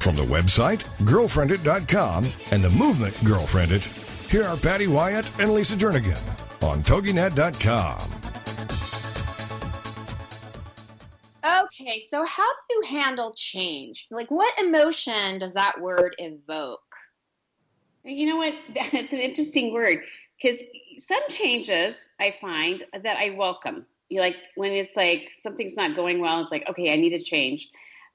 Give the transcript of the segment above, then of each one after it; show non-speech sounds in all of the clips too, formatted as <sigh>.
From the website, girlfriendit.com, and the movement Girlfriendit, here are Patty Wyatt and Lisa Jernigan on TogiNet.com. Okay, so how do you handle change? Like, what emotion does that word evoke? You know what? <laughs> That's an interesting word because some changes I find that I welcome. You like when it's like something's not going well, it's like, okay, I need a change.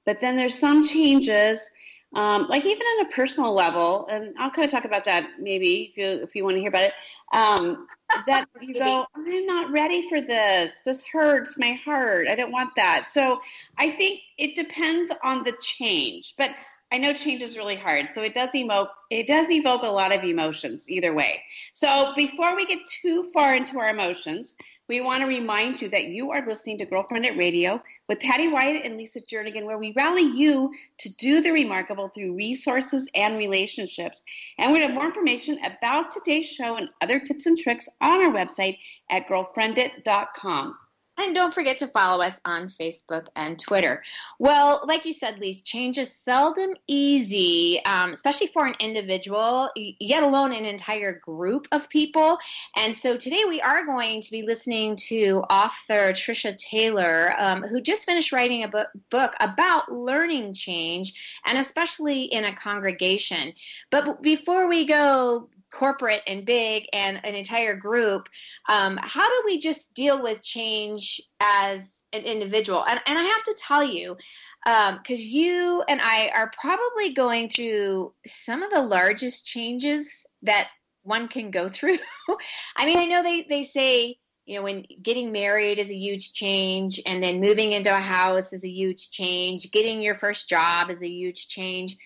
But then there's some changes, um, like even on a personal level, and I'll kind of talk about that maybe if you if you want to hear about it. Um, <laughs> that you go, I'm not ready for this. This hurts my heart. I don't want that. So I think it depends on the change, but I know change is really hard. So it does evoke it does evoke a lot of emotions either way. So before we get too far into our emotions, we want to remind you that you are listening to Girlfriendit Radio with Patty Wyatt and Lisa Jernigan, where we rally you to do the remarkable through resources and relationships. And we have more information about today's show and other tips and tricks on our website at girlfriendit.com. And don't forget to follow us on Facebook and Twitter. Well, like you said, Lise, change is seldom easy, um, especially for an individual, yet alone an entire group of people. And so today we are going to be listening to author Trisha Taylor, um, who just finished writing a book about learning change, and especially in a congregation. But before we go corporate and big and an entire group um, how do we just deal with change as an individual? And, and i have to tell you because um, you and i are probably going through some of the largest changes that one can go through. <laughs> I mean i know they, they say you know when getting married is a huge change and then moving into a house is a huge change. Getting your first job is a huge change.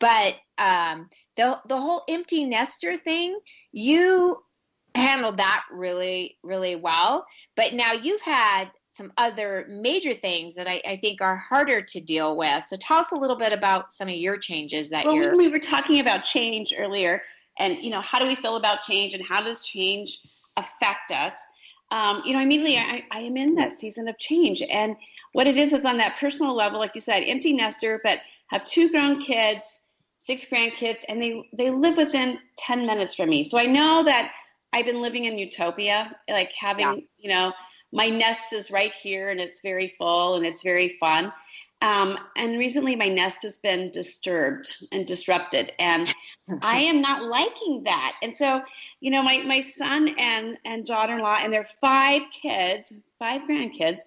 But um, the the whole empty nester thing, you handled that really really well. But now you've had some other major things that I, I, think are harder to deal with. So tell us a little bit about some of your changes that well, you're. we were talking about change earlier, and you know how do we feel about change, and how does change affect us? Um, you know, immediately I, I am in that season of change, and what it is is on that personal level, like you said, empty nester, but have two grown kids six grandkids, and they they live within ten minutes from me. So I know that I've been living in utopia, like having yeah. you know my nest is right here, and it's very full and it's very fun. Um, and recently, my nest has been disturbed and disrupted, and <laughs> I am not liking that. And so, you know, my my son and and daughter-in-law and their five kids, five grandkids,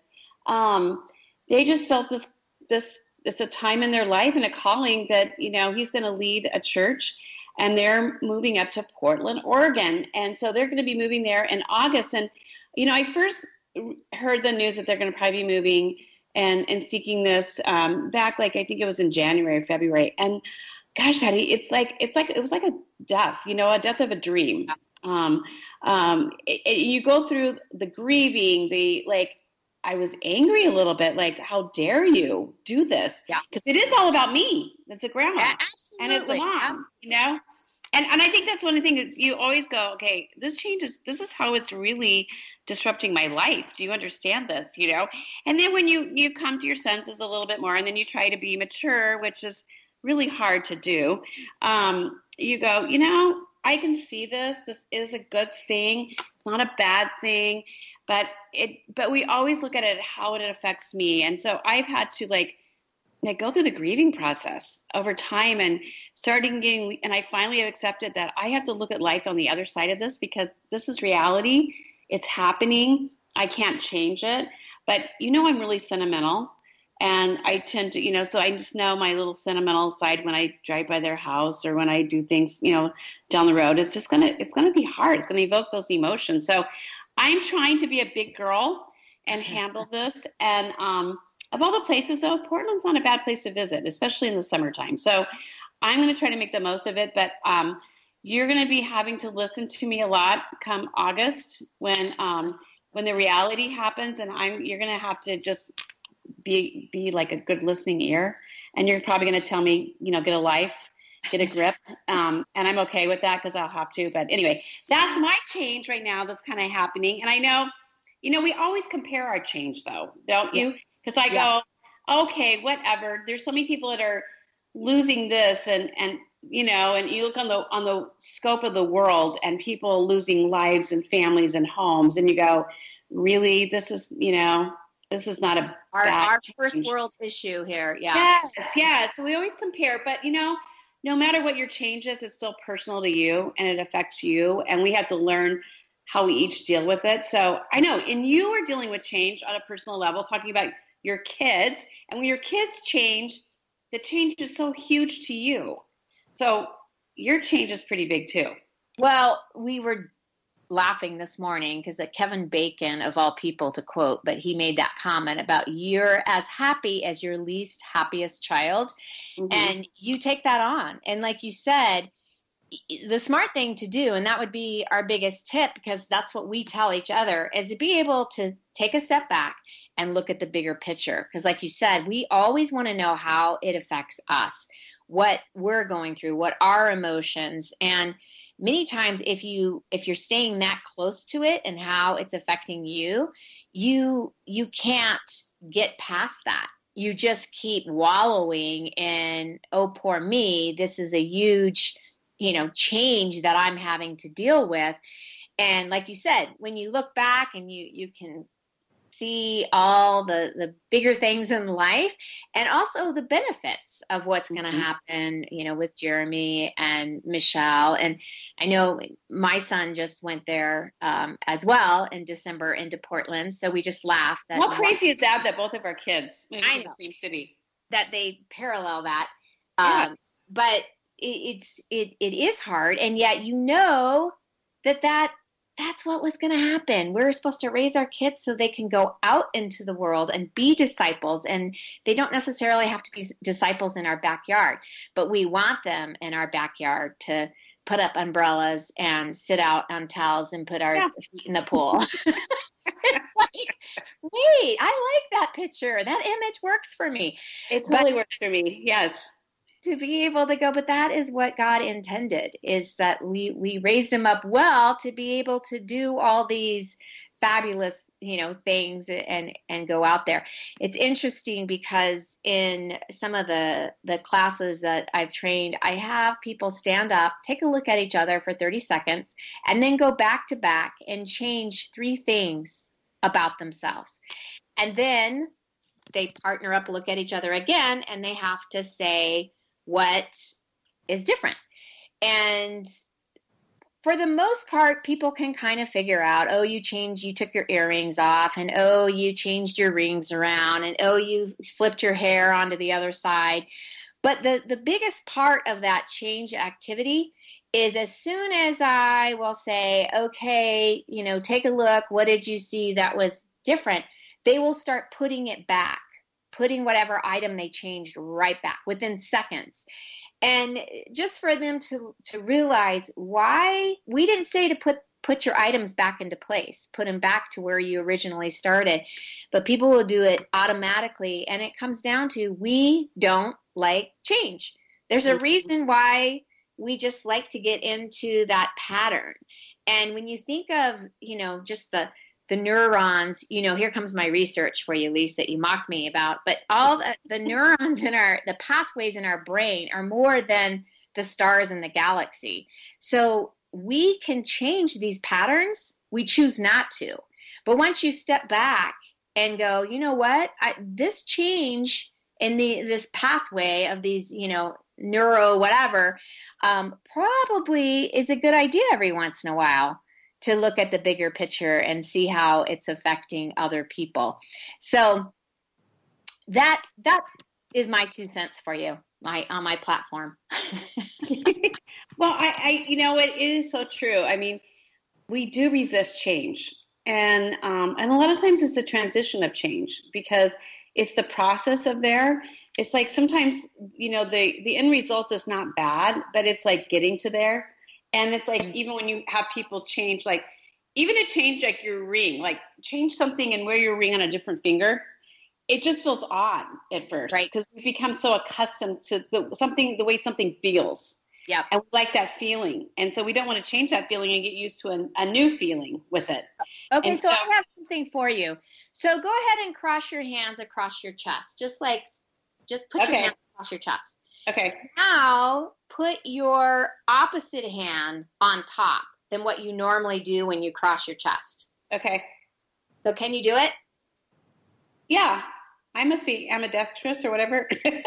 um, they just felt this this it's a time in their life and a calling that you know he's going to lead a church and they're moving up to portland oregon. And so they're going to be moving there in august. And you know i first heard the news that they're going to probably be moving and and seeking this um, back like i think it was in january or february. And gosh patty it's like it's like it was like a death you know a death of a dream. Um, um, it, it, you go through the grieving the like I was angry a little bit, like, how dare you do this? Yeah. Because it is all about me. It's a grandma. Yeah, and it's a mom, you know? And and I think that's one of the things you always go, okay, this changes this is how it's really disrupting my life. Do you understand this? You know? And then when you you come to your senses a little bit more and then you try to be mature, which is really hard to do, um, you go, you know, I can see this. This is a good thing. Not a bad thing but it but we always look at it how it affects me. And so i've had to like like go through the grieving process over time and starting getting and i finally have accepted that i have to look at life on the other side of this because this is reality. It's happening. I can't change it. But you know i'm really sentimental and i tend to you know so i just know my little sentimental side when i drive by their house or when i do things you know down the road it's just gonna it's gonna be hard it's gonna evoke those emotions so I'm trying to be a big girl and <laughs> handle this. And um, of all the places, though, Portland's not a bad place to visit, especially in the summertime. So I'm to try to make the most of it. But um, you're to be having to listen to me a lot come August when um, when the reality happens, and I'm you're to have to just be be like a good listening ear, and you're probably going to tell me, you know, get a life, get a grip, <laughs> um, and I'm okay with that because I'll have to. But anyway, that's my change right now. That's kind of happening, and I know, you know, we always compare our change though, don't you? Because I Yeah. go, okay, whatever. There's so many people that are losing this and and you know and you look on the on the scope of the world and people losing lives and families and homes and you go really this is you know this is not a Our, our first change. world issue here. Yeah. yes yes So we always compare but you know no matter what your change is it's still personal to you and it affects you and we have to learn how we each deal with it so i know and you are dealing with change on a personal level talking about your kids and when your kids change the change is so huge to you so your change is pretty big too Well, we were laughing this morning because Kevin Bacon, of all people to quote, but he made that comment about you're as happy as your least happiest child. Mhm. And you take that on. And like you said, the smart thing to do, and that would be our biggest tip because that's what we tell each other, is to be able to take a step back and look at the bigger picture. Because, like you said, we always want to know how it affects us, what we're going through, what our emotions, and many times if you if you're staying that close to it and how it's affecting you you you can't get past that. You just keep wallowing in oh poor me this is a huge you know change that i'm having to deal with. And like you said when you look back and you you can see all the the bigger things in life and also the benefits of what's going to Mhm. happen you know with jeremy and michelle and i know my son just went there um, as well in december into portland so we just laughed that how crazy is that that both of our kids moved I to the same city that they parallel that. Yes. Um, but it, it's it it is hard, and yet you know that that that's what was going to happen. We're supposed to raise our kids so they can go out into the world and be disciples, and they don't necessarily have to be disciples in our backyard, but we want them in our backyard to put up umbrellas and sit out on towels and put our Yeah. feet in the pool. it's <laughs> <laughs> like, wait, I like that picture. That image works for me it But- totally works for me yes to be able to go but that is what god intended is that we we raised him up well to be able to do all these fabulous you know things and and go out there. It's interesting because in some of the the classes that i've trained i have people stand up take a look at each other for 30 seconds and then go back to back and change three things about themselves. And then they partner up look at each other again and they have to say what is different. And for the most part, people can kind of figure out, oh, you changed, you took your earrings off, and oh, you changed your rings around, and oh, you flipped your hair onto the other side. But the, the biggest part of that change activity is as soon as I will say, okay, you know, take a look, what did you see that was different? They will start putting it back putting whatever item they changed right back within seconds. And just for them to to realize why we didn't say to put put your items back into place put them back to where you originally started. But people will do it automatically and it comes down to we don't like change. There's a reason why we just like to get into that pattern. And when you think of you know just the the neurons, you know, here comes my research for you, Lisa, that you mocked me about, but all the, the <laughs> neurons in our, the pathways in our brain are more than the stars in the galaxy. So we can change these patterns. We choose not to. But once you step back and go, you know what, I, this change in the this pathway of these, you know, neuro whatever, um, probably is a good idea every once in a while to look at the bigger picture and see how it's affecting other people. So that that is my two cents for you, my on my platform. <laughs> well I, I you know it is so true i mean we do resist change and um, and a lot of times it's a transition of change because it's the process of there it's like sometimes you know the the end result is not bad but it's like getting to there And it's like Mm. even when you have people change, like even to change like your ring, like change something and wear your ring on a different finger, it just feels odd at first, Right. Because we become so accustomed to the, something, the way something feels, Yeah, and we like that feeling, and so we don't want to change that feeling and get used to a, a new feeling with it. Okay, so, so- I have something for you. So go ahead and cross your hands across your chest, just like, just put Okay. your hands across your chest. Okay. Now put your opposite hand on top than what you normally do when you cross your chest. Okay. So can you do it? Yeah. I must be ambidextrous or whatever. <laughs> yeah.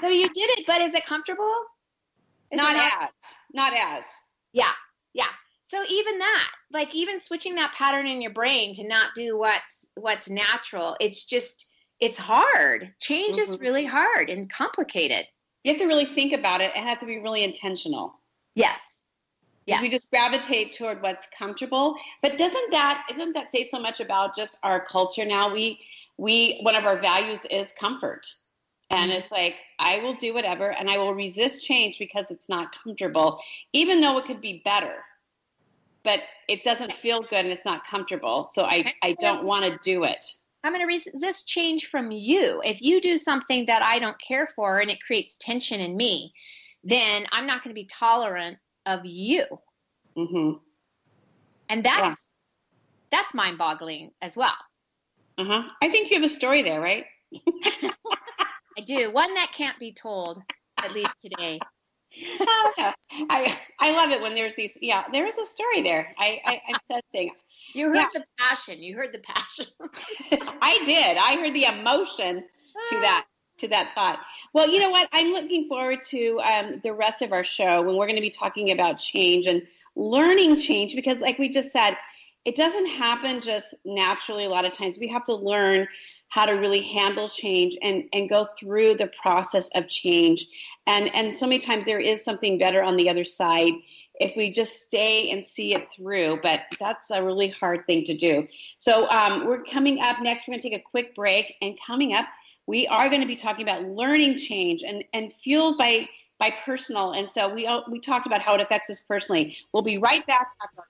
So you did it, but is it comfortable? Is it not as. Not as. Yeah, yeah. So even that, like even switching that pattern in your brain to not do what's what's natural, it's just it's hard. Change is Mhm. really hard and complicated. You have to really think about it and have to be really intentional. Yes. Yeah. We just gravitate toward what's comfortable. But doesn't that doesn't that say so much about just our culture now? We we one of our values is comfort. And Mhm. it's like I will do whatever and I will resist change because it's not comfortable, even though it could be better. But it doesn't feel good and it's not comfortable. So I, I don't want to do it. I'm going to resist change from you. If you do something that I don't care for and it creates tension in me, then I'm not going to be tolerant of you. hmm And that's that's mind-boggling as well. Uh-huh. I think you have a story there, right? <laughs> I do. One that can't be told at least today. <laughs> I I love it when there's these. Yeah, there is a story there. I, I I'm sensing. You heard Yeah. the passion. You heard the passion. <laughs> I did. I heard the emotion to that to that thought. Well, you know what? I'm looking forward to um, the rest of our show when we're going to be talking about change and learning change because, like we just said, it doesn't happen just naturally. A lot of times, we have to learn how to really handle change and and go through the process of change. And and so many times there is something better on the other side if we just stay and see it through. But that's a really hard thing to do. So um, we're coming up next. We're going to take a quick break, and coming up, we are going to be talking about learning change and and fueled by by personal. And so we we talked about how it affects us personally. We'll be right back after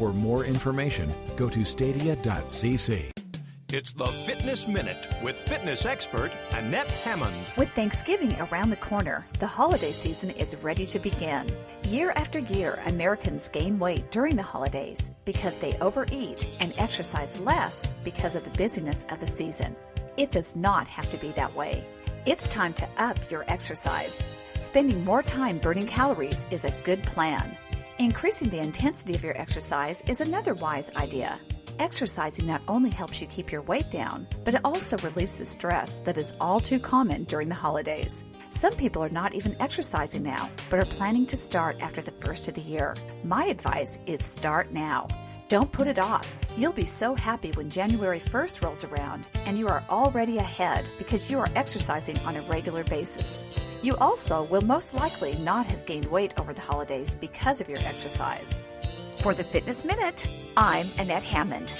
For more information, go to stadia.cc. It's the Fitness Minute with fitness expert Annette Hammond. With Thanksgiving around the corner, the holiday season is ready to begin. Year after year, Americans gain weight during the holidays because they overeat and exercise less because of the busyness of the season. It does not have to be that way. It's time to up your exercise. Spending more time burning calories is a good plan. Increasing the intensity of your exercise is another wise idea. Exercising not only helps you keep your weight down, but it also relieves the stress that is all too common during the holidays. Some people are not even exercising now, but are planning to start after the first of the year. My advice is start now. Don't put it off. You'll be so happy when January 1st rolls around and you are already ahead because you are exercising on a regular basis. You also will most likely not have gained weight over the holidays because of your exercise. For the Fitness Minute, I'm Annette Hammond.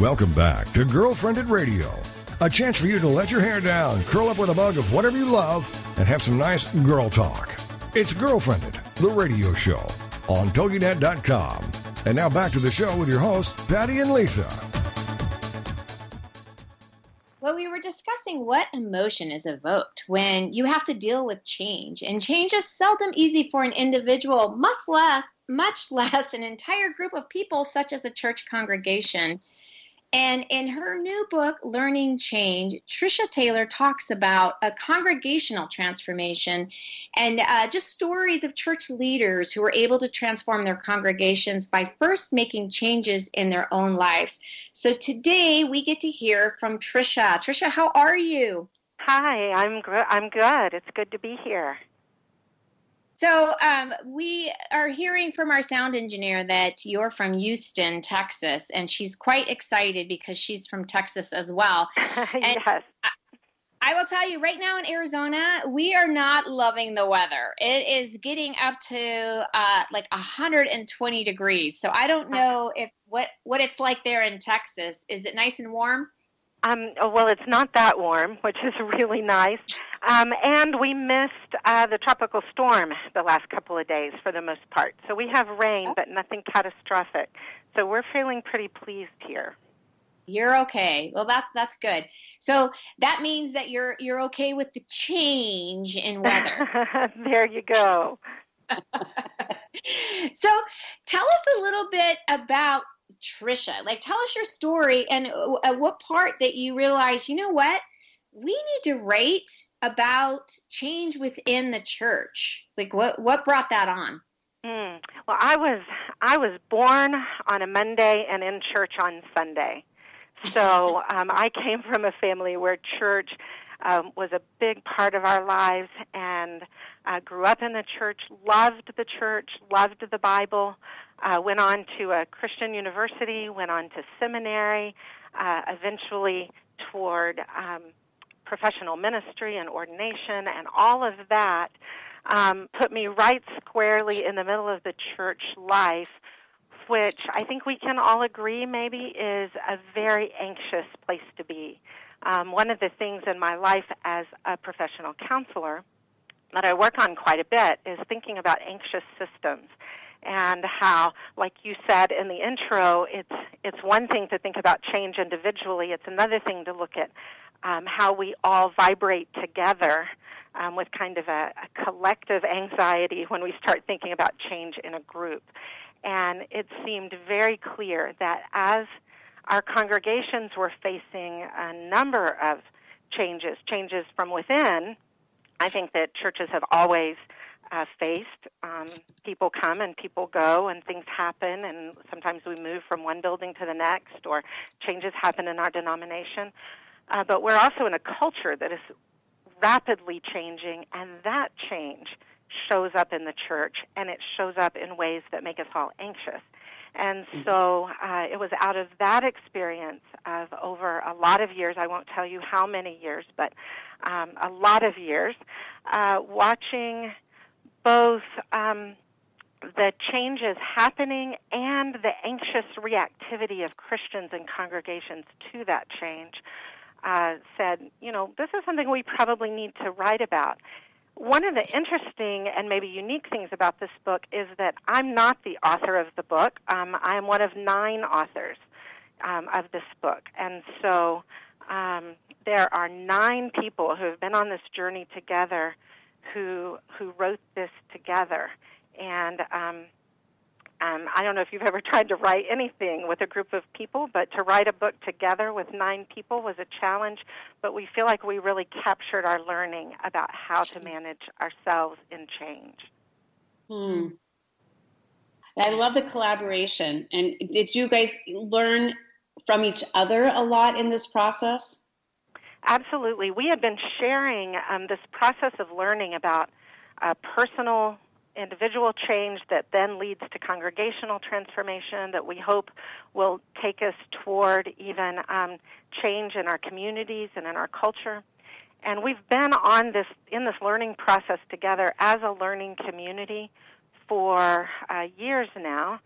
Welcome back to Girlfriendit Radio. a chance for you to let your hair down, curl up with a mug of whatever you love, and have some nice girl talk. It's Girlfriendit, the radio show on TogiNet.com. And now back to the show with your hosts, Patty and Lisa. Well, we were discussing what emotion is evoked when you have to deal with change, and change is seldom easy for an individual, much less, much less an entire group of people, such as a church congregation. And in her new book, Learning Change, Trisha Taylor talks about a congregational transformation and uh, just stories of church leaders who were able to transform their congregations by first making changes in their own lives. So today we get to hear from Trisha. Trisha, how are you? Hi, I'm good. I'm good. It's good to be here. So um, we are hearing from our sound engineer that you're from Houston, Texas, and she's quite excited because she's from Texas as well. <laughs> yes. I will tell you right now in Arizona, we are not loving the weather. It is getting up to uh, like 120 degrees. So I don't know if what what it's like there in Texas. Is it nice and warm? Um, oh, well, it's not that warm, which is <laughs> really nice. Um, and we missed uh, the tropical storm the last couple of days for the most part. So we have rain, but nothing catastrophic. So we're feeling pretty pleased here. You're okay. Well, that's that's good. So that means that you're you're okay with the change in weather. <laughs> there you go. <laughs> so tell us a little bit about Trisha. Like, tell us your story and uh, at what part that you realize, you know what, we need to write about change within the church. Like, what what brought that on? Mm. Well, I was I was born on a Monday and in church on Sunday. So <laughs> um, I came from a family where church um, was a big part of our lives, and uh, grew up in the church, loved the church, loved the Bible. Uh, went on to a Christian university, went on to seminary, uh, eventually toward um, professional ministry and ordination, and all of that um, put me right squarely in the middle of the church life, which I think we can all agree maybe is a very anxious place to be. Um, one of the things in my life as a professional counselor that I work on quite a bit is thinking about anxious systems and how, like you said in the intro, it's it's one thing to think about change individually. It's another thing to look at um, how we all vibrate together um, with kind of a, a collective anxiety when we start thinking about change in a group. And it seemed very clear that as our congregations were facing a number of changes, changes from within, I think that churches have always uh, faced. Um, people come and people go, and things happen, and sometimes we move from one building to the next, or changes happen in our denomination. Uh, but we're also in a culture that is rapidly changing, and that change shows up in the church, and it shows up in ways that make us all anxious. And so uh, it was out of that experience of over a lot of years, I won't tell you how many years, but um, a lot of years, uh, watching both um, the changes happening and the anxious reactivity of Christians and congregations to that change, uh, said, you know, this is something we probably need to write about. One of the interesting and maybe unique things about this book is that I'm not the author of the book. Um, I'm one of nine authors um, of this book. And so um, there are nine people who have been on this journey together who, who wrote this together. And um, I don't know if you've ever <laughs> tried to write anything with a group of people, but to write a book together with nine people was a challenge. But we feel like we really captured our learning about how to manage ourselves in change. Hmm. I love the collaboration. And did you guys learn from each other a lot in this process? Absolutely. We had been sharing um, this process of learning about uh, personal, individual change that then leads to congregational transformation that we hope will take us toward even um, change in our communities and in our culture. And we've been on this in this learning process together as a learning community for uh, years now,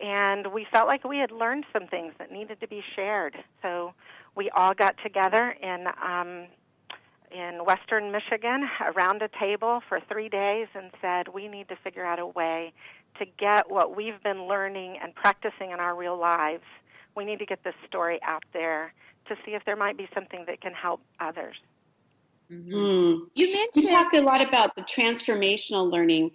and we felt like we had learned some things that needed to be shared. So we all got together in um, in Western Michigan around a table for three days and said, we need to figure out a way to get what we've been learning and practicing in our real lives. We need to get this story out there to see if there might be something that can help others. Mm. You You mentioned talk a lot about the transformational learning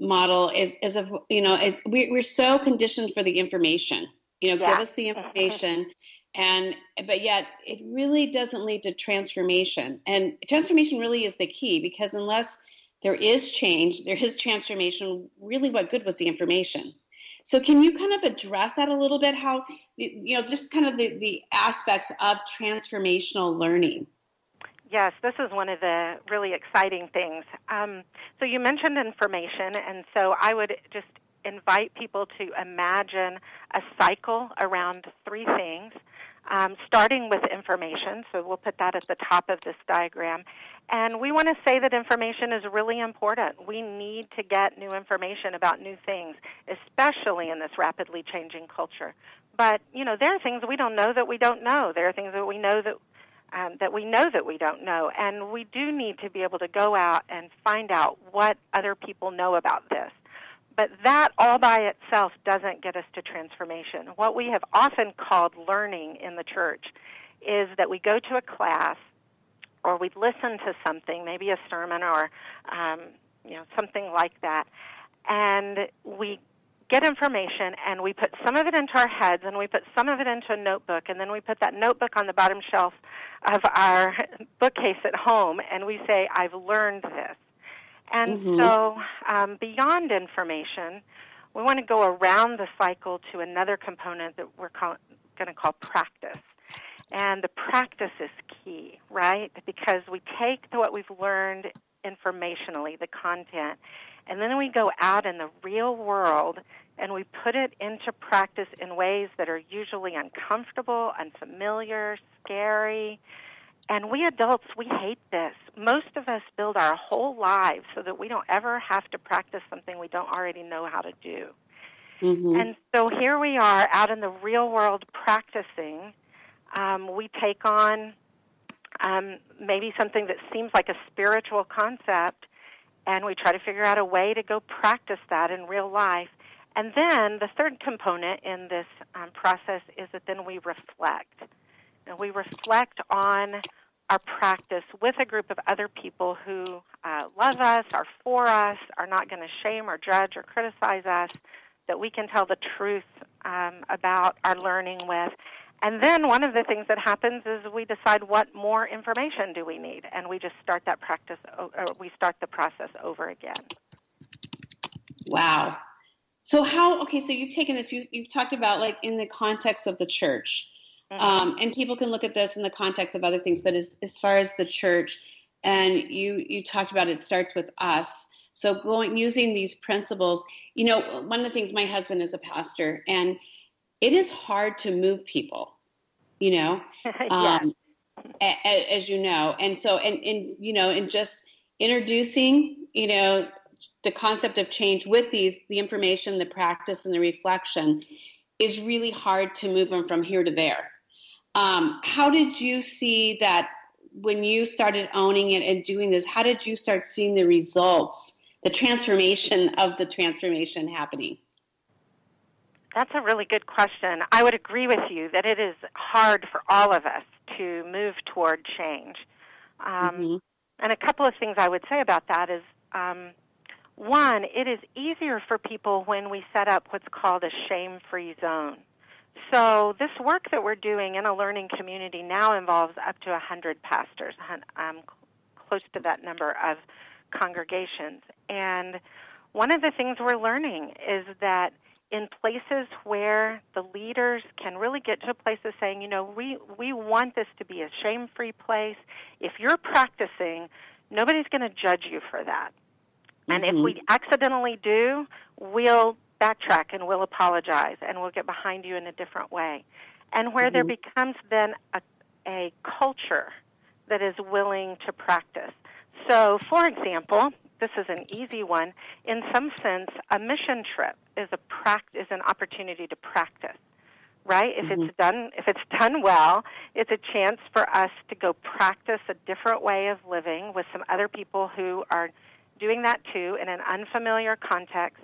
model is is of you know it's, we, we're so conditioned for the information you know Yeah. give us the information and but yet it really doesn't lead to transformation. And transformation really is the key because unless there is change there is transformation really what good was the information. So can you kind of address that a little bit? How you know just kind of the, the aspects of transformational learning? Yes, this is one of the really exciting things. Um, so you mentioned information, and so I would just invite people to imagine a cycle around three things, um, starting with information. So we'll put that at the top of this diagram. And we want to say that information is really important. We need to get new information about new things, especially in this rapidly changing culture. But, you know, there are things we don't know that we don't know. There are things that we know that um, that we know that we don't know. And we do need to be able to go out and find out what other people know about this. But that all by itself doesn't get us to transformation. What we have often called learning in the church is that we go to a class or we listen to something, maybe a sermon or um, you know something like that, and we get information and we put some of it into our heads and we put some of it into a notebook and then we put that notebook on the bottom shelf of our <laughs> bookcase at home and we say i've learned this and Mhm. so um, beyond information we want to go around the cycle to another component that we're call, going to call practice and the practice is key right because we take what we've learned informationally the content and then we go out in the real world and we put it into practice in ways that are usually uncomfortable, unfamiliar, scary. And we adults, we hate this. Most of us build our whole lives so that we don't ever have to practice something we don't already know how to do. Mhm. And so here we are out in the real world practicing. Um, we take on um, maybe something that seems like a spiritual concept, and we try to figure out a way to go practice that in real life. And then the third component in this um, process is that then we reflect. And we reflect on our practice with a group of other people who uh, love us, are for us, are not going to shame or judge or criticize us, that we can tell the truth um, about our learning with. And then one of the things that happens is we decide what more information do we need, and we just start that practice, or we start the process over again. Wow. So how? Okay, so you've taken this. You, you've talked about like in the context of the church, um, and people can look at this in the context of other things. But as as far as the church, and you you talked about it starts with us. So going using these principles. You know, one of the things my husband is a pastor, and it is hard to move people. You know, <laughs> um, a, a, as you know, and so and and you know, and just introducing, you know, the concept of change with these, the information, the practice, and the reflection, is really hard to move them from here to there. Um, how did you see that when you started owning it and doing this? How did you start seeing the results, the transformation of the transformation happening? That's a really good question. I would agree with you that it is hard for all of us to move toward change. Um, Mhm. And a couple of things I would say about that is um, one, it is easier for people when we set up what's called a shame free zone. So, this work that we're doing in a learning community now involves up to 100 pastors, um, close to that number of congregations. And one of the things we're learning is that in places where the leaders can really get to a place of saying, you know, we, we want this to be a shame free place. If you're practicing, nobody's going to judge you for that. And if we accidentally do, we'll backtrack and we'll apologize and we'll get behind you in a different way. And where there Mhm. becomes then a, a culture that is willing to practice. So, for example, this is an easy one. In some sense, a mission trip is a pract- is an opportunity to practice. right? If it's done if it's done well, it's a chance for us to go practice a different way of living with some other people who are doing that too in an unfamiliar context.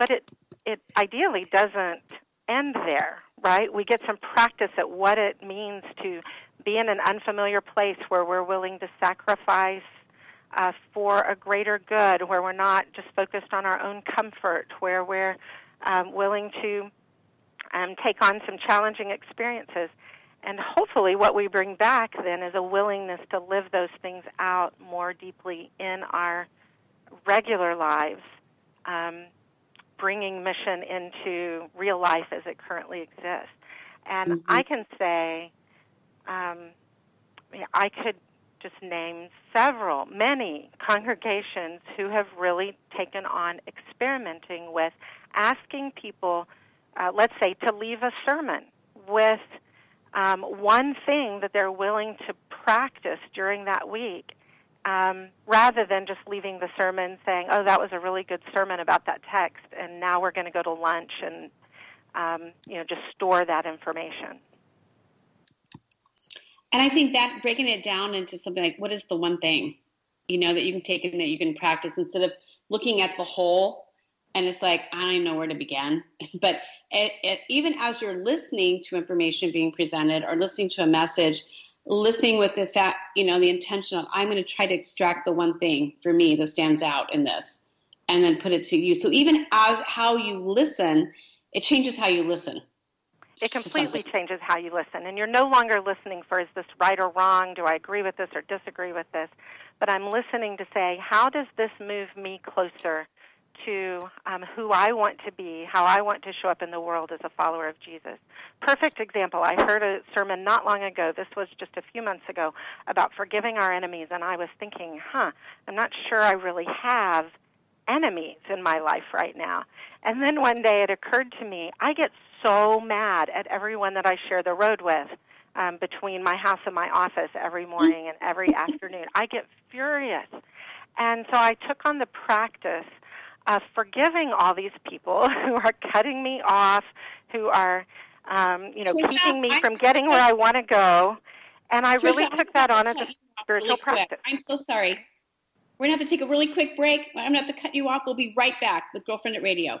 But it it ideally doesn't end there, right? We get some practice at what it means to be in an unfamiliar place where we're willing to sacrifice uh, for a greater good, where we're not just focused on our own comfort, where we're um, willing to um, take on some challenging experiences. And hopefully, what we bring back then is a willingness to live those things out more deeply in our regular lives, um, bringing mission into real life as it currently exists. And I can say, um, I could just name several, many congregations who have really taken on experimenting with asking people, uh, let's say, to leave a sermon with um, one thing that they're willing to practice during that week, um, rather than just leaving the sermon saying, "Oh, that was a really good sermon about that text," and now we're going to go to lunch and um, you know just store that information. And I think that breaking it down into something like what is the one thing, you know, that you can take and that you can practice instead of looking at the whole and it's like I don't even know where to begin. <laughs> but it, it, even as you're listening to information being presented or listening to a message, listening with the fact, you know, the intention of I'm going to try to extract the one thing for me that stands out in this, and then put it to you. So even as how you listen, it changes how you listen. It completely changes how you listen. And you're no longer listening for is this right or wrong? Do I agree with this or disagree with this? But I'm listening to say, how does this move me closer to um, who I want to be, how I want to show up in the world as a follower of Jesus? Perfect example. I heard a sermon not long ago, this was just a few months ago, about forgiving our enemies. And I was thinking, huh, I'm not sure I really have enemies in my life right now. And then one day it occurred to me, I get so mad at everyone that I share the road with um, between my house and my office every morning and every afternoon. I get furious. And so I took on the practice of forgiving all these people <laughs> who are cutting me off, who are, um, you know, Trisha, keeping me I- from getting where I want to go. And I Trisha, really took that on as a spiritual really practice. I'm so sorry. We're gonna have to take a really quick break. I'm gonna have to cut you off. We'll be right back with Girlfriendit Radio.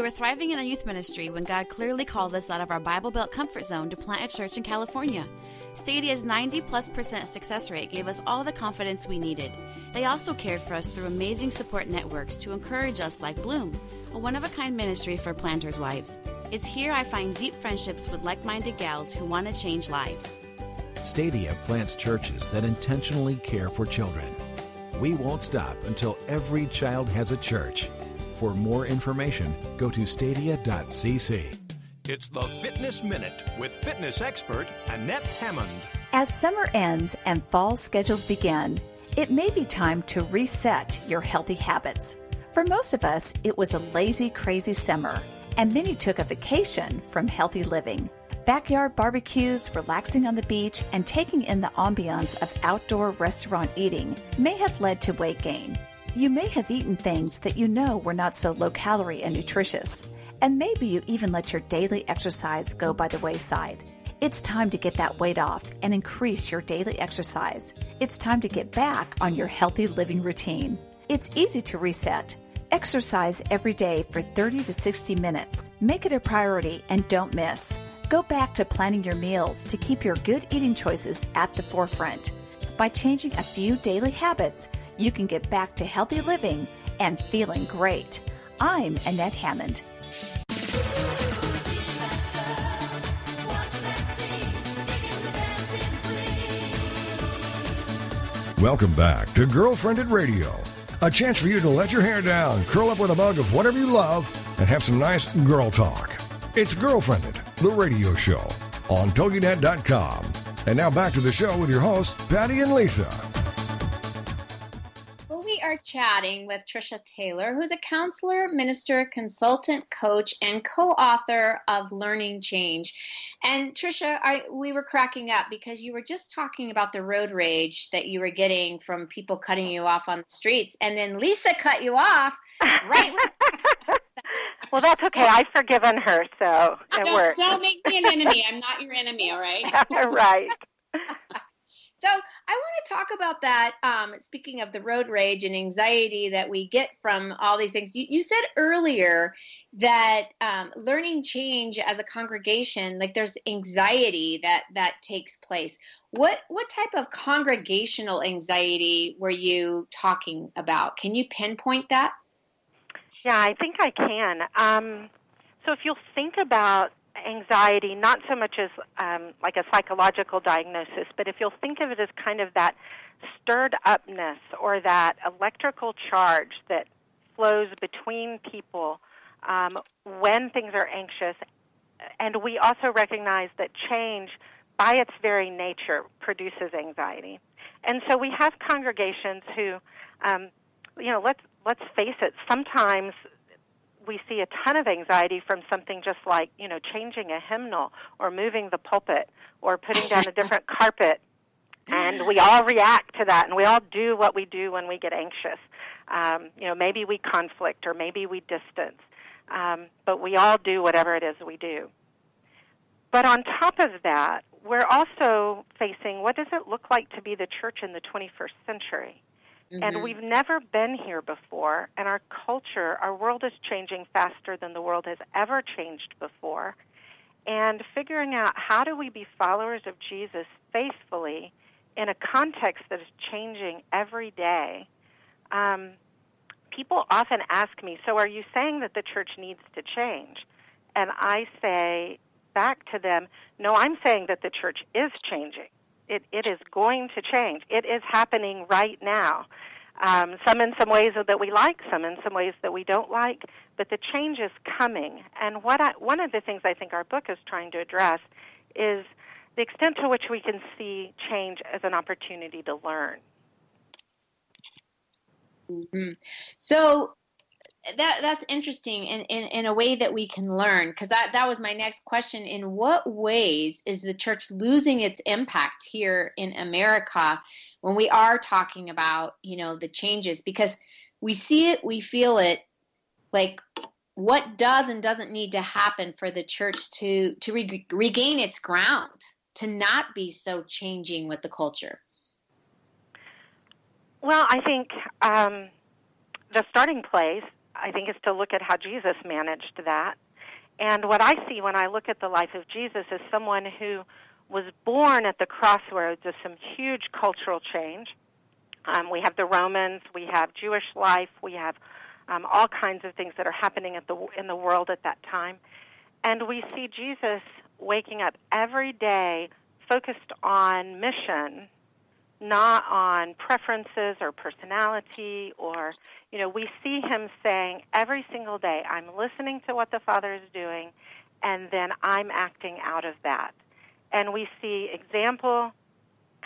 We were thriving in a youth ministry when God clearly called us out of our Bible Belt comfort zone to plant a church in California. Stadia's 90 plus percent success rate gave us all the confidence we needed. They also cared for us through amazing support networks to encourage us, like Bloom, a one of a kind ministry for planters' wives. It's here I find deep friendships with like minded gals who want to change lives. Stadia plants churches that intentionally care for children. We won't stop until every child has a church. For more information, go to stadia.cc. It's the Fitness Minute with fitness expert Annette Hammond. As summer ends and fall schedules begin, it may be time to reset your healthy habits. For most of us, it was a lazy, crazy summer, and many took a vacation from healthy living. Backyard barbecues, relaxing on the beach, and taking in the ambiance of outdoor restaurant eating may have led to weight gain. You may have eaten things that you know were not so low calorie and nutritious, and maybe you even let your daily exercise go by the wayside. It's time to get that weight off and increase your daily exercise. It's time to get back on your healthy living routine. It's easy to reset. Exercise every day for 30 to 60 minutes. Make it a priority and don't miss. Go back to planning your meals to keep your good eating choices at the forefront. By changing a few daily habits, you can get back to healthy living and feeling great. I'm Annette Hammond. Welcome back to Girlfriendit Radio. A chance for you to let your hair down, curl up with a mug of whatever you love, and have some nice girl talk. It's Girlfriendit, the radio show on TogiNet.com. And now back to the show with your hosts, Patty and Lisa. Well, we are chatting with Trisha Taylor, who's a counselor, minister, consultant, coach, and co-author of Learning Change. And Trisha, I, we were cracking up because you were just talking about the road rage that you were getting from people cutting you off on the streets, and then Lisa cut you off right. <laughs> Well, that's okay. I've forgiven her, so it Don't, worked. don't make me an enemy. I'm not your enemy, all right? <laughs> right. <laughs> So I want to talk about that. Um, speaking of the road rage and anxiety that we get from all these things, you, you said earlier that um, learning change as a congregation, like there's anxiety that that takes place. What what type of congregational anxiety were you talking about? Can you pinpoint that? Yeah, I think I can. Um, so if you'll think about anxiety, not so much as um, like a psychological diagnosis, but if you'll think of it as kind of that stirred upness or that electrical charge that flows between people um, when things are anxious, and we also recognize that change, by its very nature, produces anxiety. And so we have congregations who, um, you know, let's let's face it. Sometimes we see a ton of anxiety from something just like you know changing a hymnal or moving the pulpit or putting down a different <laughs> carpet. And we all react to that and we all do what we do when we get anxious. Um, you know maybe we conflict or maybe we distance um, but we all do whatever it is we do. But on top of that we're also facing what does it look like to be the church in the 21st century and Mhm. we've never been here before, and our culture, our world is changing faster than the world has ever changed before. And figuring out how do we be followers of Jesus faithfully in a context that is changing every day. Um, people often ask me, So are you saying that the church needs to change? And I say back to them, No, I'm saying that the church is changing it, it is going to change. It is happening right now. Um, some in some ways that we like, some in some ways that we don't like, but the change is coming. And what I, one of the things I think our book is trying to address is the extent to which we can see change as an opportunity to learn. Mhm. So that that's interesting in, in, in a way that we can learn because that, that was my next question. In what ways is the church losing its impact here in america when we are talking about you know the changes? Because we see it we feel it like what does and doesn't need to happen for the church to to re- regain its ground to not be so changing with the culture? Well, I think um, the starting place, I think, is to look at how Jesus managed that. And what I see when I look at the life of Jesus is someone who was born at the crossroads of some huge cultural change. Um, we have the Romans, we have Jewish life, we have um, all kinds of things that are happening at the, in the world at that time. And we see Jesus waking up every day focused on mission not on preferences or personality or you know we see him saying every single day i'm listening to what the father is doing and then i'm acting out of that. And we see example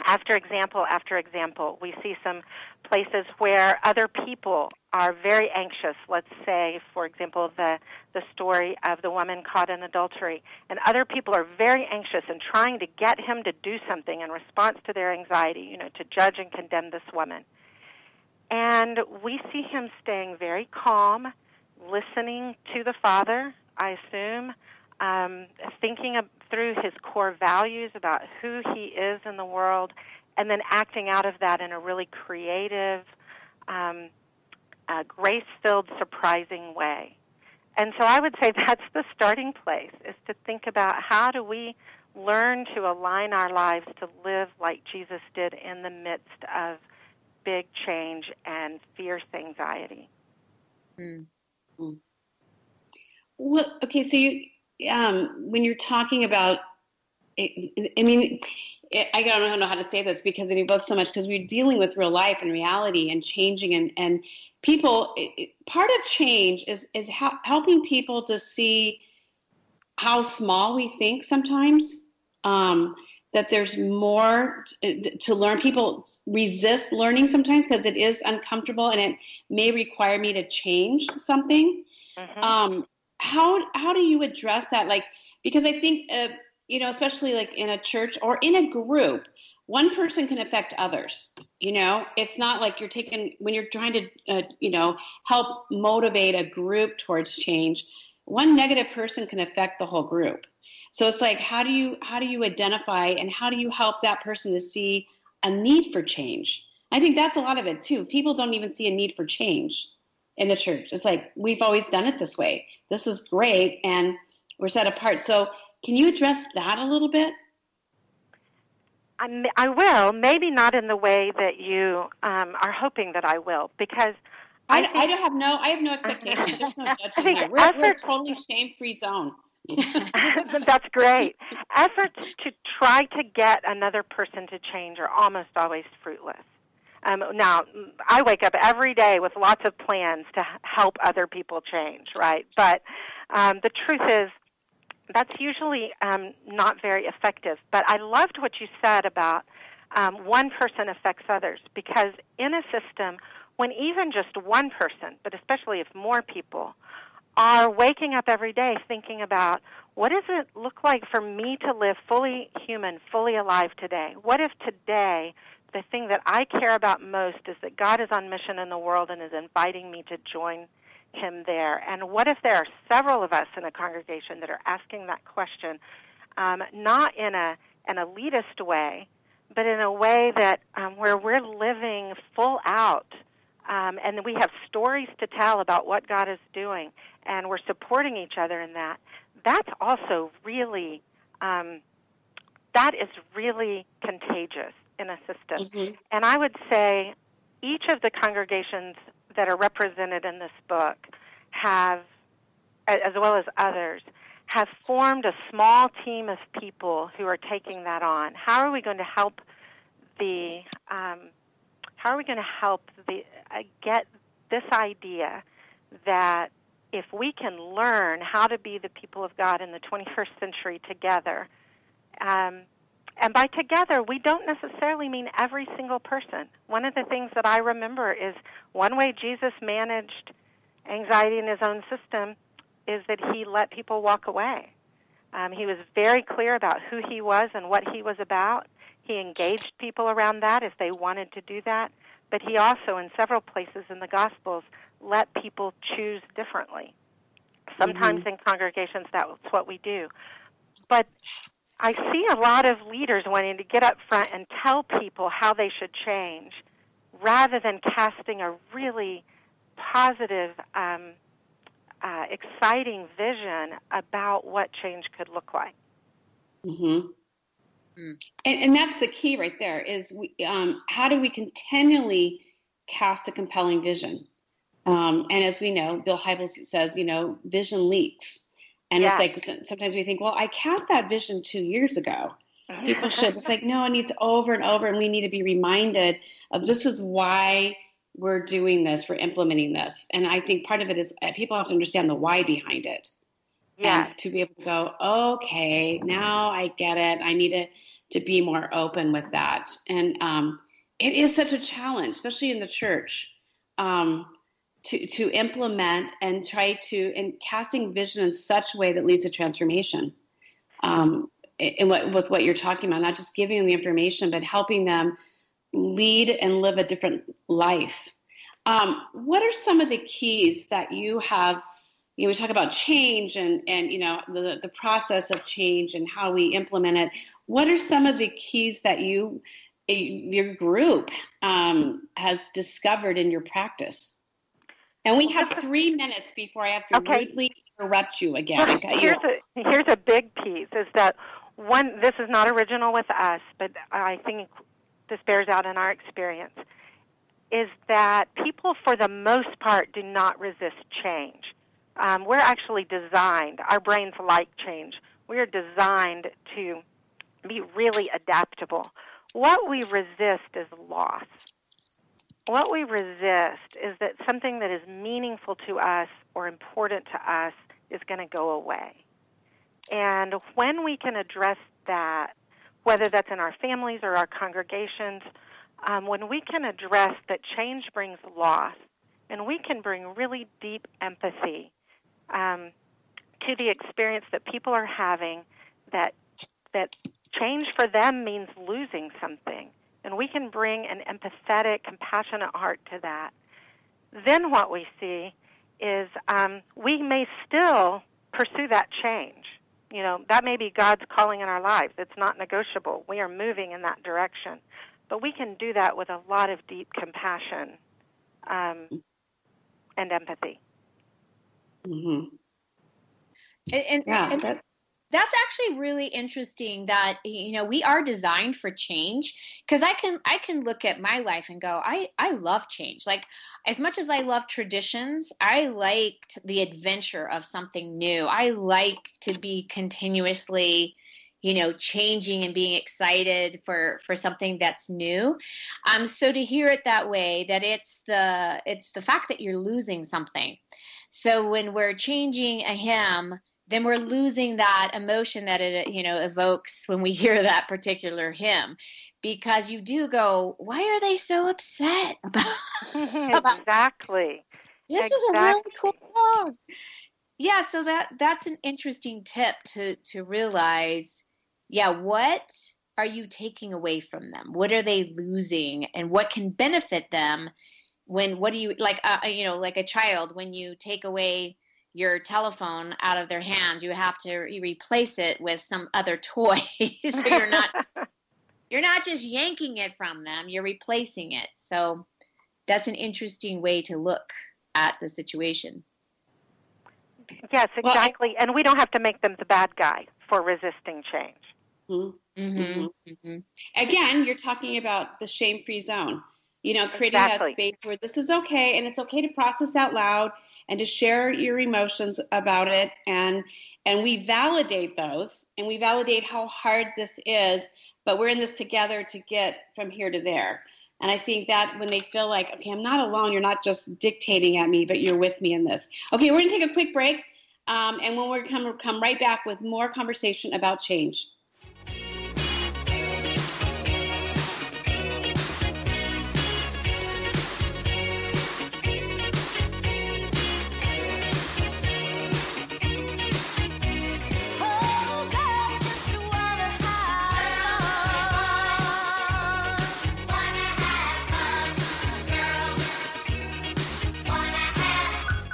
after example after example we see some places where other people are very anxious. Let's say for example the the story of the woman caught in adultery and other people are very anxious and trying to get him to do something in response to their anxiety you know to judge and condemn this woman. And we see him staying very calm listening to the father i assume um, thinking through his core values about who he is in the world and then acting out of that in a really creative um, uh, grace filled surprising way and so I would say <laughs> that's the starting place is to think about how do we learn to align our lives to live like Jesus did in the midst of big change and fierce anxiety. Mm. Well, okay, so you, um, when you're talking about, I mean, I I don't know how to say this because in your book so much because we're dealing with real life and reality and changing and and people. It, part of change is is ha- helping people to see how small we think sometimes. Um, that there's more to learn. People resist learning sometimes because it is uncomfortable and it may require me to change something. Um, how how do you address that? Like because I think uh, you know, especially like in a church or in a group, one person can affect others. You know, it's not like you're taking when you're trying to uh, you know help motivate a group towards change. One negative person can affect the whole group. So it's like how do you how do you identify and how do you help that person to see a need for change? I think that's a lot of it too. People don't even see a need for change in the church. It's like we've always done it this way. This is great and we're set apart. So can you address that a little bit? I, I will, maybe not in the way that you um, are hoping that I will, because I, think- I don't have no I have no <laughs> expectations. There's no think here. We're, we're a totally shame free zone. <laughs> That's great. Efforts to try to get another person to change are almost always fruitless. Um, now, I wake up every day with lots of plans to help other people change, right? But um, the truth is, that's usually um, not very effective. But I loved what you said about um, one person affects others because in a system, when even just one person, but especially if more people, are waking up every day thinking about what does it look like for me to live fully human, fully alive today? What if today the thing that I care about most is that God is on mission in the world and is inviting me to join him there? And what if there are several of us in a congregation that are asking that question, um, not in a an elitist way, but in a way that um, where we're living full out um, and we have stories to tell about what God is doing, and we're supporting each other in that. That's also really, um, that is really contagious in a system. And I would say each of the congregations that are represented in this book have, as well as others, have formed a small team of people who are taking that on. How are we going to help the um, how are we going to help the uh, get this idea that if we can learn how to be the people of God in the 21st century together, um, and by together, we don't necessarily mean every single person. One of the things that I remember is one way Jesus managed anxiety in his own system is that he let people walk away. Um, he was very clear about who he was and what he was about. He engaged people around that if they wanted to do that. But he also, in several places in the Gospels, let people choose differently. Sometimes in congregations, that's what we do. But I see a lot of leaders wanting to get up front and tell people how they should change rather than casting a really positive, um, uh, exciting vision about what change could look like. hmm And, and that's the key right there is we, um, how do we continually cast a compelling vision? Um, and as we know, Bill Hybels says, you know, vision leaks. And Yeah. it's like sometimes we think, well, I cast that vision two years ago. People should. It's like, no, it needs over and over, and we need to be reminded of this is why we're doing this, we're implementing this. And I think part of it is uh, people have to understand the why behind it. Yeah. And to be able to go, okay, now I get it. I need to, to be more open with that. And um, it is such a challenge, especially in the church, um, to, to implement and try to, and casting vision in such a way that leads to transformation. Um, in what, with what you're talking about, not just giving them the information, but helping them lead and live a different life. Um, what are some of the keys that you have? You know, we talk about change and and you know the the process of change and how we implement it. What are some of the keys that you your group um, has discovered in your practice? And we have three minutes before I have to Okay. rudely interrupt you again. You here's a here's a big piece is that one this is not original with us, but I think this bears out in our experience is that people for the most part do not resist change. Um, we're actually designed, our brains like change. We are designed to be really adaptable. What we resist is loss. What we resist is that something that is meaningful to us or important to us is going to go away. And when we can address that, whether that's in our families or our congregations, um, when we can address that change brings loss, and we can bring really deep empathy um, to the experience that people are having, that that change for them means losing something, and we can bring an empathetic, compassionate heart to that. Then what we see is um, we may still pursue that change. You know, that may be God's calling in our lives. It's not negotiable. We are moving in that direction. But we can do that with a lot of deep compassion um, and empathy. Mm-hmm. And, and, Yeah, and that's that's actually really interesting that you know we are designed for change because i can i can look at my life and go i i love change. Like as much as i love traditions i liked the adventure of something new. I like to be continuously you know changing and being excited for for something that's new. Um so to hear it that way that it's the it's the fact that you're losing something. So when we're changing a hymn then we're losing that emotion that it you know evokes when we <laughs> hear that particular hymn. Because you do go why are they so upset <laughs> about, about exactly. this is a really cool song. Yeah so that that's an interesting tip to to realize yeah what are you taking away from them? What are they losing? And what can benefit them when what do you like uh, you know like a child when you take away your telephone out of their hands you have to re- replace it with some other toy <laughs> so you're not <laughs> you're not just yanking it from them you're replacing it so that's an interesting way to look at the situation yes, Well, I- exactly. and we don't have to make them the bad guy for resisting change. Mm-hmm. mm-hmm. Mm-hmm. again, you're talking about the shame-free zone. You know, creating Exactly. that space where this is okay, and it's okay to process out loud and to share your emotions about it, and and we validate those, and we validate how hard this is, but we're in this together to get from here to there. And I think that when they feel like, okay, I'm not alone, you're not just dictating at me, but you're with me in this. Okay, we're gonna take a quick break, um, and when we're come come right back with more conversation about change.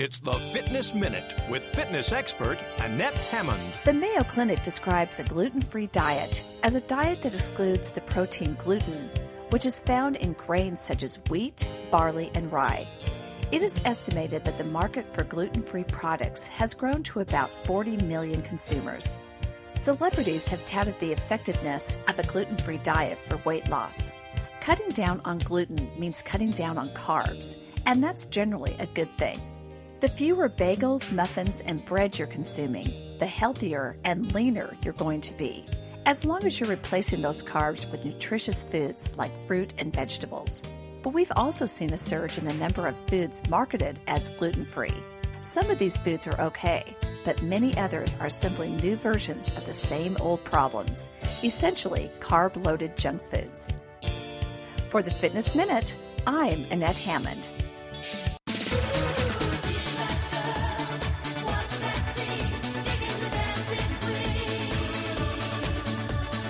It's the Fitness Minute with fitness expert Annette Hammond. The Mayo Clinic describes a gluten free diet as a diet that excludes the protein gluten, which is found in grains such as wheat, barley, and rye. It is estimated that the market for gluten free products has grown to about 40 million consumers. Celebrities have touted the effectiveness of a gluten free diet for weight loss. Cutting down on gluten means cutting down on carbs, and that's generally a good thing. The fewer bagels, muffins, and bread you're consuming, the healthier and leaner you're going to be, as long as you're replacing those carbs with nutritious foods like fruit and vegetables. But we've also seen a surge in the number of foods marketed as gluten free. Some of these foods are okay, but many others are simply new versions of the same old problems, essentially carb loaded junk foods. For the Fitness Minute, I'm Annette Hammond.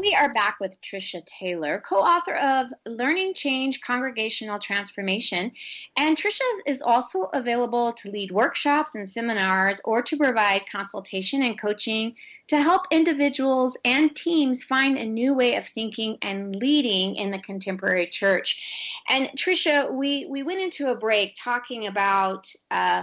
We are back with Trisha Taylor, co author of Learning Change Congregational Transformation. And Trisha is also available to lead workshops and seminars or to provide consultation and coaching to help individuals and teams find a new way of thinking and leading in the contemporary church. And Trisha, we, we went into a break talking about. Uh,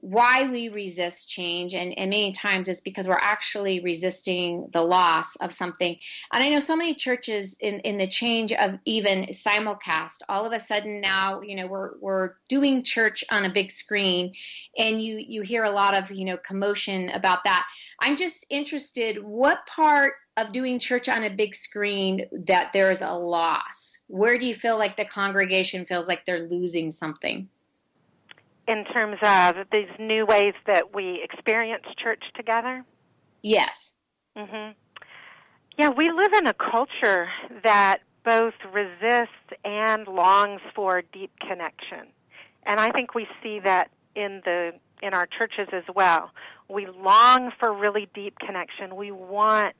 why we resist change and, and many times it's because we're actually resisting the loss of something. And i know so many churches in, in the change of even simulcast all of a sudden now you know we're, we're doing church on a big screen and you you hear a lot of you know commotion about that. I'm just interested what part of doing church on a big screen that there's a loss? Where do you feel like the congregation feels like they're losing something in terms of these new ways that we experience church together? Yes. hmm Yeah, we live in a culture that both resists and longs for deep connection. And I think we see that in the in our churches as well. We long for really deep connection. We want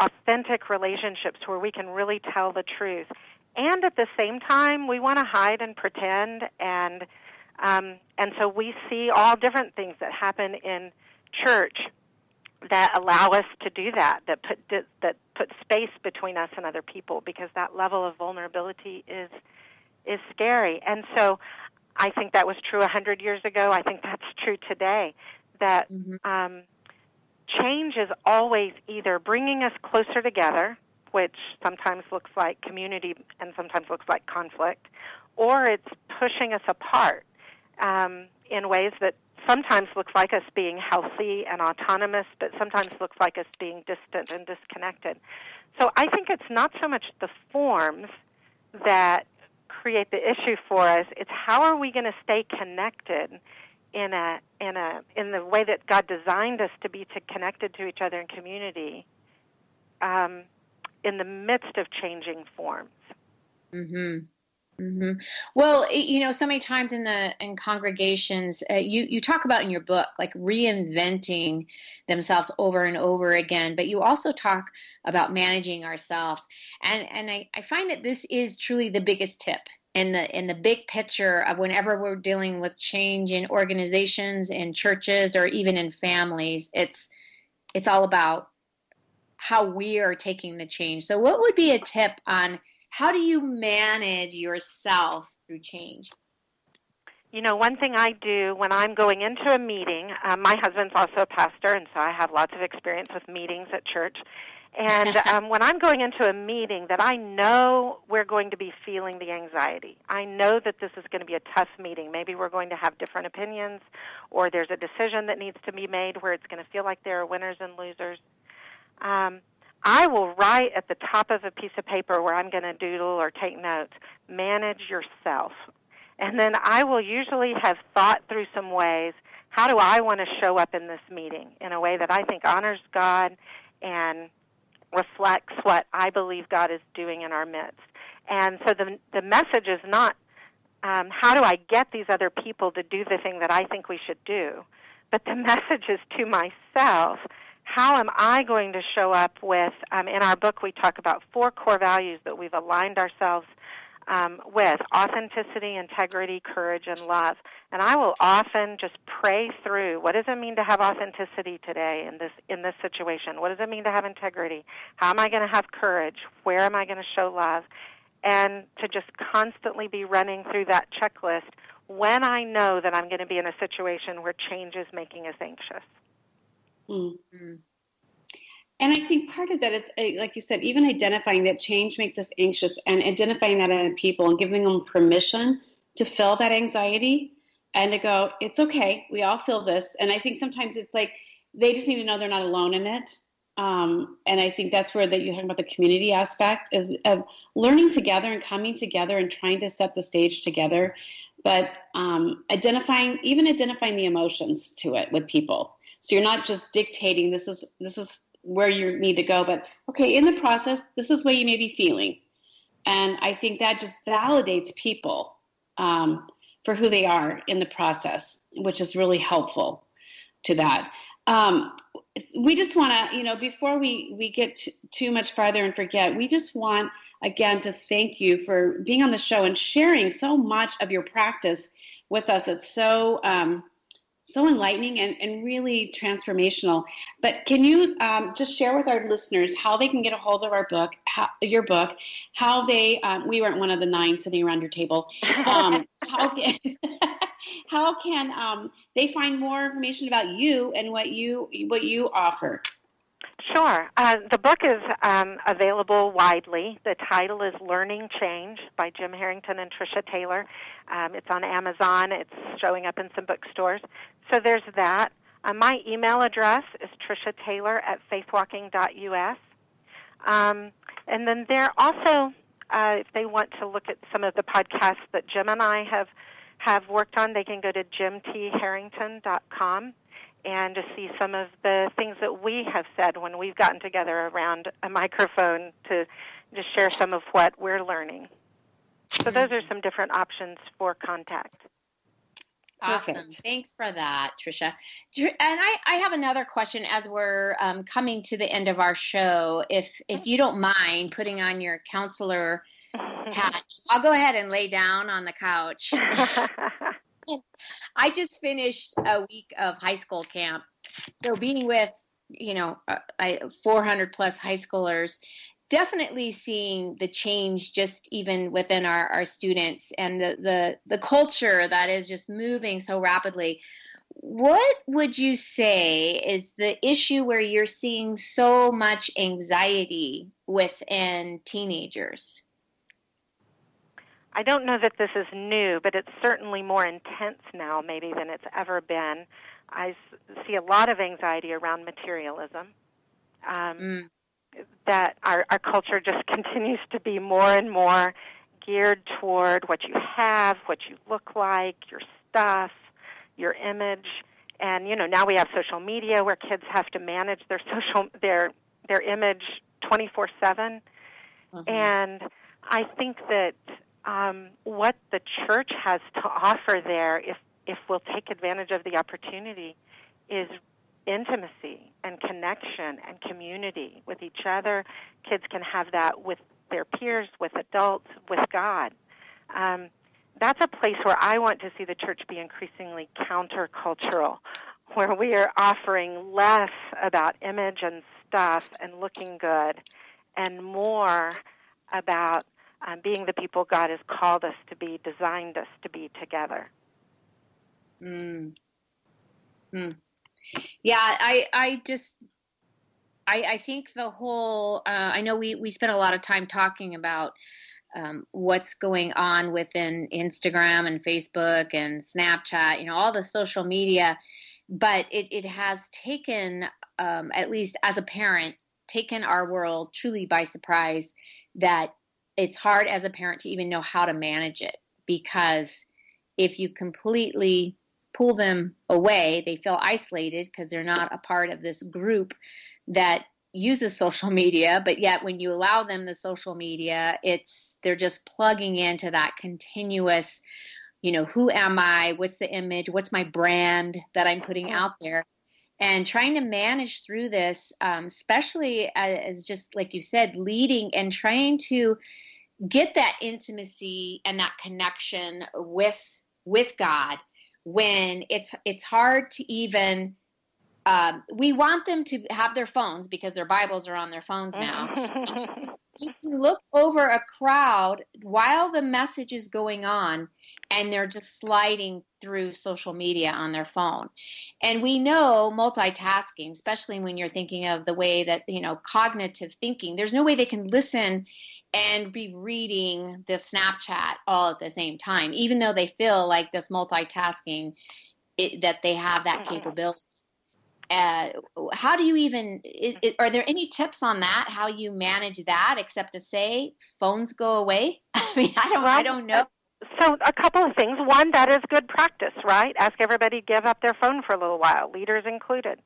authentic relationships where we can really tell the truth. And at the same time, we want to hide and pretend and um, and so we see all different things that happen in church that allow us to do that, that put that put space between us and other people, because that level of vulnerability is is scary. And so, I think that was true a hundred years ago. I think that's true today. That um, change is always either bringing us closer together, which sometimes looks like community and sometimes looks like conflict, or it's pushing us apart um, in ways that sometimes looks like us being healthy and autonomous, but sometimes looks like us being distant and disconnected. So I think it's not so much the forms that create the issue for us; it's how are we going to stay connected in a in a in the way that God designed us to be to connected to each other in community, um, in the midst of changing forms. hmm hmm Well, it- you know, so many times in the in congregations, uh, you you talk about in your book like reinventing themselves over and over again, but you also talk about managing ourselves, and and I, I find that this is truly the biggest tip in the in the big picture of whenever we're dealing with change in organizations, in churches, or even in families. It's it's all about how we are taking the change. So, what would be a tip on how do you manage yourself through change? You know, one thing I do when I'm going into a meeting, um, my husband's also a pastor, and so I have lots of experience with meetings at church. And <laughs> um, when I'm going into a meeting that I know we're going to be feeling the anxiety, I know that this is going to be a tough meeting. Maybe we're going to have different opinions, or there's a decision that needs to be made where it's going to feel like there are winners and losers. Um, I will write at the top of a piece of paper where I'm going to doodle or take notes, manage yourself. And then I will usually have thought through some ways how do I want to show up in this meeting in a way that I think honors God and reflects what I believe God is doing in our midst. And so the the message is not um, how do I get these other people to do the thing that I think we should do, but the <laughs> message is to myself. How am I going to show up with? Um, in our book, we talk about four core values that we've aligned ourselves um, with authenticity, integrity, courage, and love. And I will often just pray through what does it mean to have authenticity today in this in this situation? What does it mean to have integrity? How am I going to have courage? Where am I going to show love? And to just constantly be running through that checklist when I know that I'm going to be in a situation where change is making us anxious. Mm. And I think part of that is, uh, like you said, even identifying that change makes us anxious and identifying that in people and giving them permission to feel that anxiety and to go, it's okay, we all feel this. And I think sometimes it's like they just need to know they're not alone in it. Um, and I think that's where that you talk about the community aspect of, of learning together and coming together and trying to set the stage together, but um, identifying even identifying the emotions to it with people. So you're not just dictating this is this is where you need to go, but okay, in the process, this is what you may be feeling. And I think that just validates people um, for who they are in the process, which is really helpful to that. Um, we just want to, you know, before we, we get t- too much farther and forget, we just want, again, to thank you for being on the show and sharing so much of your practice with us. It's so, um, so enlightening and, and really transformational. But can you um, just share with our listeners how they can get a hold of our book, how, your book, how they, um, we weren't one of the nine sitting around your table, um, <laughs> how can, <laughs> how can um, they find more information about you and what you, what you offer? Sure. Uh, the book is um, available widely. The title is Learning Change by Jim Herrington and Trisha Taylor. Um, it's on Amazon. It's showing up in some bookstores. So there's that. Uh, my email address is Trisha Taylor at faithwalking.us. Um, and then there also, uh, if they want to look at some of the podcasts that Jim and I have have worked on, they can go to jimtharrington.com and to see some of the things that we have said when we've gotten together around a microphone to just share some of what we're learning. So those are some different options for contact. Awesome. Perfect. Thanks for that, Trisha. And I, I have another question as we're um, coming to the end of our show. If if you don't mind putting on your counselor <laughs> hat, I'll go ahead and lay down on the couch. <laughs> I just finished a week of high school camp. So being with, you know, uh, I, 400 plus high schoolers, definitely seeing the change just even within our, our students and the, the, the culture that is just moving so rapidly. What would you say is the issue where you're seeing so much anxiety within teenagers? I don't know that this is new, but it's certainly more intense now, maybe, than it's ever been. I s- see a lot of anxiety around materialism. Um, That our, our culture just continues to be more and more geared toward what you have, what you look like, your stuff, your image, and you know now we have social media where kids have to manage their <laughs> social their their image twenty four seven, and I think that um, what the church has to offer there, if if we'll take advantage of the opportunity, is intimacy and connection and community with each other. Kids can have that with their peers, with adults, with God. Um, that's a place where I want to see the church be increasingly countercultural, where we are offering less about image and stuff and looking good, and more about um, being the people God has called us to be, designed us to be together. Mm. Mm. Yeah, I I just I I think the whole uh, I know we we spent a lot of time talking about um, what's going on within Instagram and Facebook and Snapchat, you know, all the social media, but it it has taken um, at least as a parent taken our world truly by surprise that it's hard as a parent to even know how to manage it because if you completely pull them away, they feel isolated because they're not a part of this group that uses social <laughs> media but yet when you allow them the social media it's they're just plugging into that continuous you know who am i? What's the image? What's my brand that i'm putting out there? And trying to manage through this um, especially as, as just like you said leading and trying to get that intimacy and that connection with with god when it's it's hard to even um, we want them to have their phones because their bibles are on their phones now. <laughs> You can look over a crowd while the message is going on and they're just sliding through social media on their phone. And we know multitasking especially when you're thinking of the way that you know cognitive thinking there's no way they can listen and be reading the snapchat all at the same time even though they feel like this multitasking it, that they have that capability. Uh, how do you even i i are there any tips on that how you manage that except to say phones go away? <laughs> I mean i don't i don't know So a couple of things. One, that is good practice, right? Ask everybody to give up their phone for a little while, leaders included.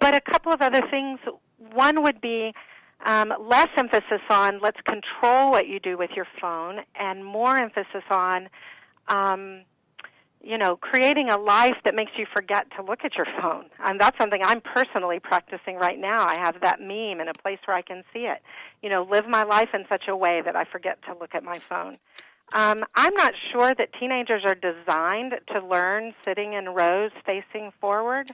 But a couple of other things one would be um, less emphasis on let's control what you do with your phone, and more emphasis on, um, you know, creating a life that makes you forget to look at your phone. And that's something I'm personally practicing right now. I have that meme in a place where I can see it. You know, live my life in such a way that I forget to look at my phone. Um, I'm not sure that teenagers are designed to learn sitting in rows facing forward.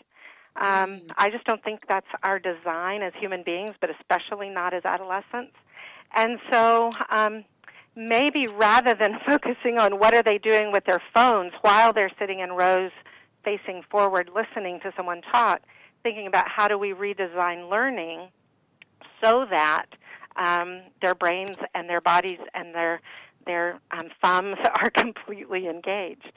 Um, I just don't think that's our design as human beings, but especially not as adolescents. And so, um, maybe rather than <laughs> focusing on what are they doing with their phones while they're sitting in rows facing forward, listening to someone talk, thinking about how do we redesign learning so that um, their brains and their bodies and their their um, thumbs <laughs> are completely engaged.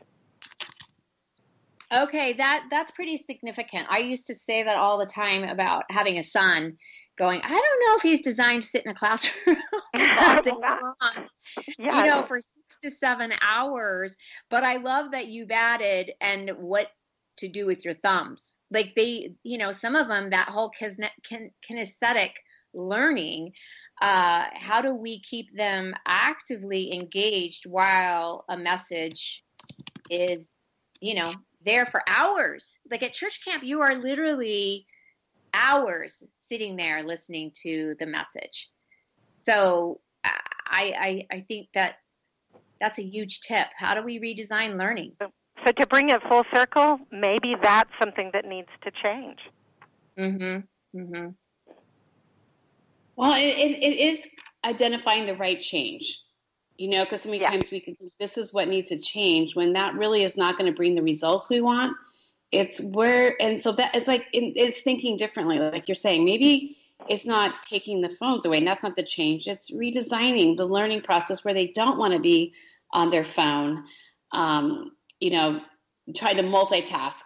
Okay, that that's pretty significant. I used to say that all the time about having a son going, I don't know if he's designed to sit in a classroom <laughs> <laughs> all day long, Yeah, you know, for six to seven hours. But I love that you've added and what to do with your thumbs. Like they, you know, some of them, that whole kine- kin- kinesthetic learning, uh, how do we keep them actively engaged while a message is, you know, there for hours? Like at church camp, you are literally hours sitting there listening to the message. So I, I, I think that that's a huge tip. How do we redesign learning? So to bring it full circle, maybe that's something that needs to change. Mm-hmm. Mm-hmm. Well, it, it, it is identifying the right change, you know, because so many times we can think this is what needs to change when that really is not going to bring the results we want. It's where, and so that it's like it, it's thinking differently. Like you're saying, maybe it's not taking the phones away, and that's not the change. It's redesigning the learning process where they don't want to be on their phone. Um, you know, trying to multitask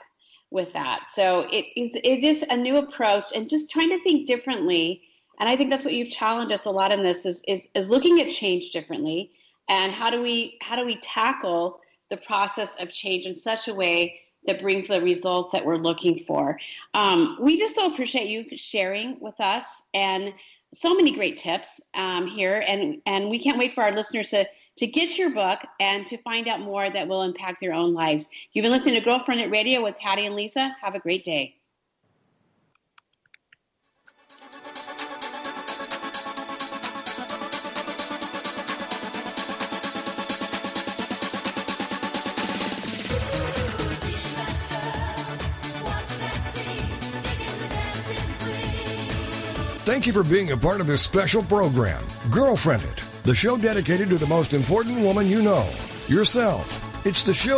with that. So it, it's it is a new approach and just trying to think differently. And I think that's what you've challenged us a lot in this is is is looking at change differently and how do we how do we tackle the process of change in such a way that brings the results that we're looking for. Um, we just so appreciate you sharing with us and so many great tips um, here, and and we can't wait for our listeners to to get your book and to find out more that will impact their own lives. You've been listening to Girlfriendit Radio with Patty and Lisa. Have a great day. Thank you for being a part of this special program, Girlfriendit, the show dedicated to the most important woman you know, yourself. It's the show